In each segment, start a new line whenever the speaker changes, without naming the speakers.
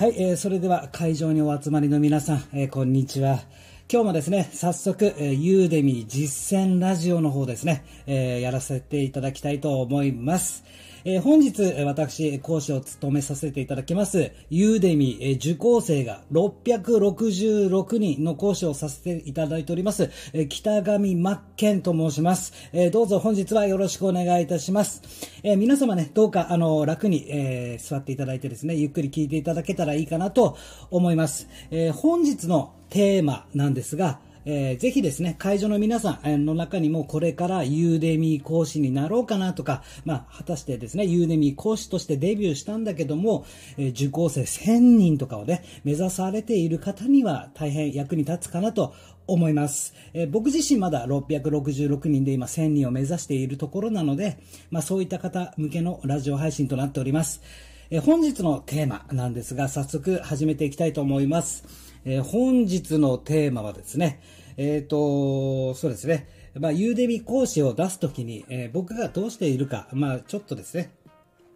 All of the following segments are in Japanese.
はい、えー、それでは会場にお集まりの皆さん、えー、こんにちは。今日もですね、早速、えー、ユーデミ実践ラジオの方ですね、えー、やらせていただきたいと思います。えー、本日、私、講師を務めさせていただきます、ユーデミ、えー、受講生が666人の講師をさせていただいております、えー、北上真剣と申します。えー、どうぞ本日はよろしくお願いいたします。えー、皆様ね、どうか、あの、楽に、えー、座っていただいてですね、ゆっくり聞いていただけたらいいかなと思います。えー、本日のテーマなんですが、えー、ぜひですね、会場の皆さんの中にもこれからユーデミー講師になろうかなとか、まあ、果たしてですね、ユーデミー講師としてデビューしたんだけども、えー、受講生1000人とかをね、目指されている方には大変役に立つかなと思います。えー、僕自身まだ666人で今1000人を目指しているところなので、まあそういった方向けのラジオ配信となっております。え、本日のテーマなんですが、早速始めていきたいと思います。えー、本日のテーマはですね、えっ、ー、と、そうですね、まあ、ユーデミ講師を出すときに、えー、僕がどうしているか、まあ、ちょっとですね、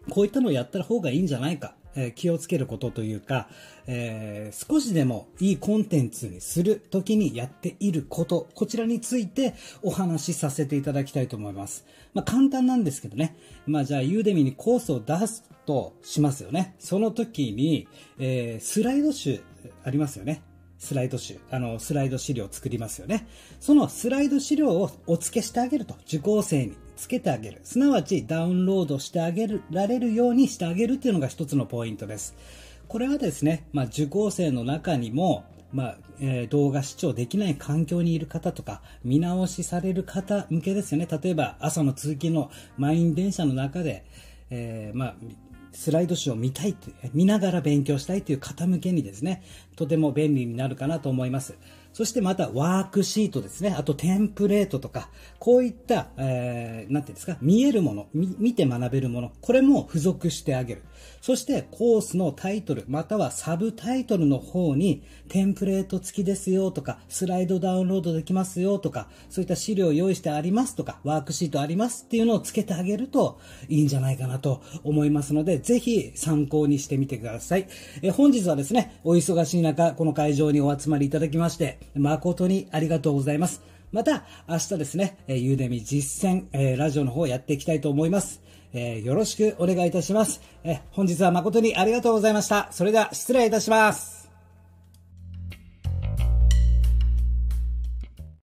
こういったのをやった方がいいんじゃないか、えー、気をつけることというか、えー、少しでもいいコンテンツにするときにやっていること、こちらについてお話しさせていただきたいと思います。まあ、簡単なんですけどね。まあ、じゃあ、ユーデミにコースを出すとしますよね。その時に、えー、スライド集ありますよね。スライド集、あの、スライド資料を作りますよね。そのスライド資料をお付けしてあげると。受講生につけてあげる。すなわちダウンロードしてあげられるようにしてあげるっていうのが一つのポイントです。これはですね、まあ、受講生の中にも、まあ、えー、動画視聴できない環境にいる方とか、見直しされる方向けですよね。例えば、朝の通勤の満員電車の中で、えー、まあ、スライド集を見たいと見ながら勉強したいという方向けにですね、とても便利になるかなと思います。そしてまたワークシートですね。あとテンプレートとか、こういった、えー、なんていうんですか、見えるもの、見て学べるもの、これも付属してあげる。そしてコースのタイトル、またはサブタイトルの方に、テンプレート付きですよとか、スライドダウンロードできますよとか、そういった資料を用意してありますとか、ワークシートありますっていうのを付けてあげるといいんじゃないかなと思いますので、ぜひ参考にしてみてください。え本日はですね、お忙しい中、この会場にお集まりいただきまして、誠にありがとうございます。また、明日ですね、えー、ゆうでみ実践、えー、ラジオの方やっていきたいと思います。えー、よろしくお願いいたします。えー、本日は誠にありがとうございました。それでは失礼いたします。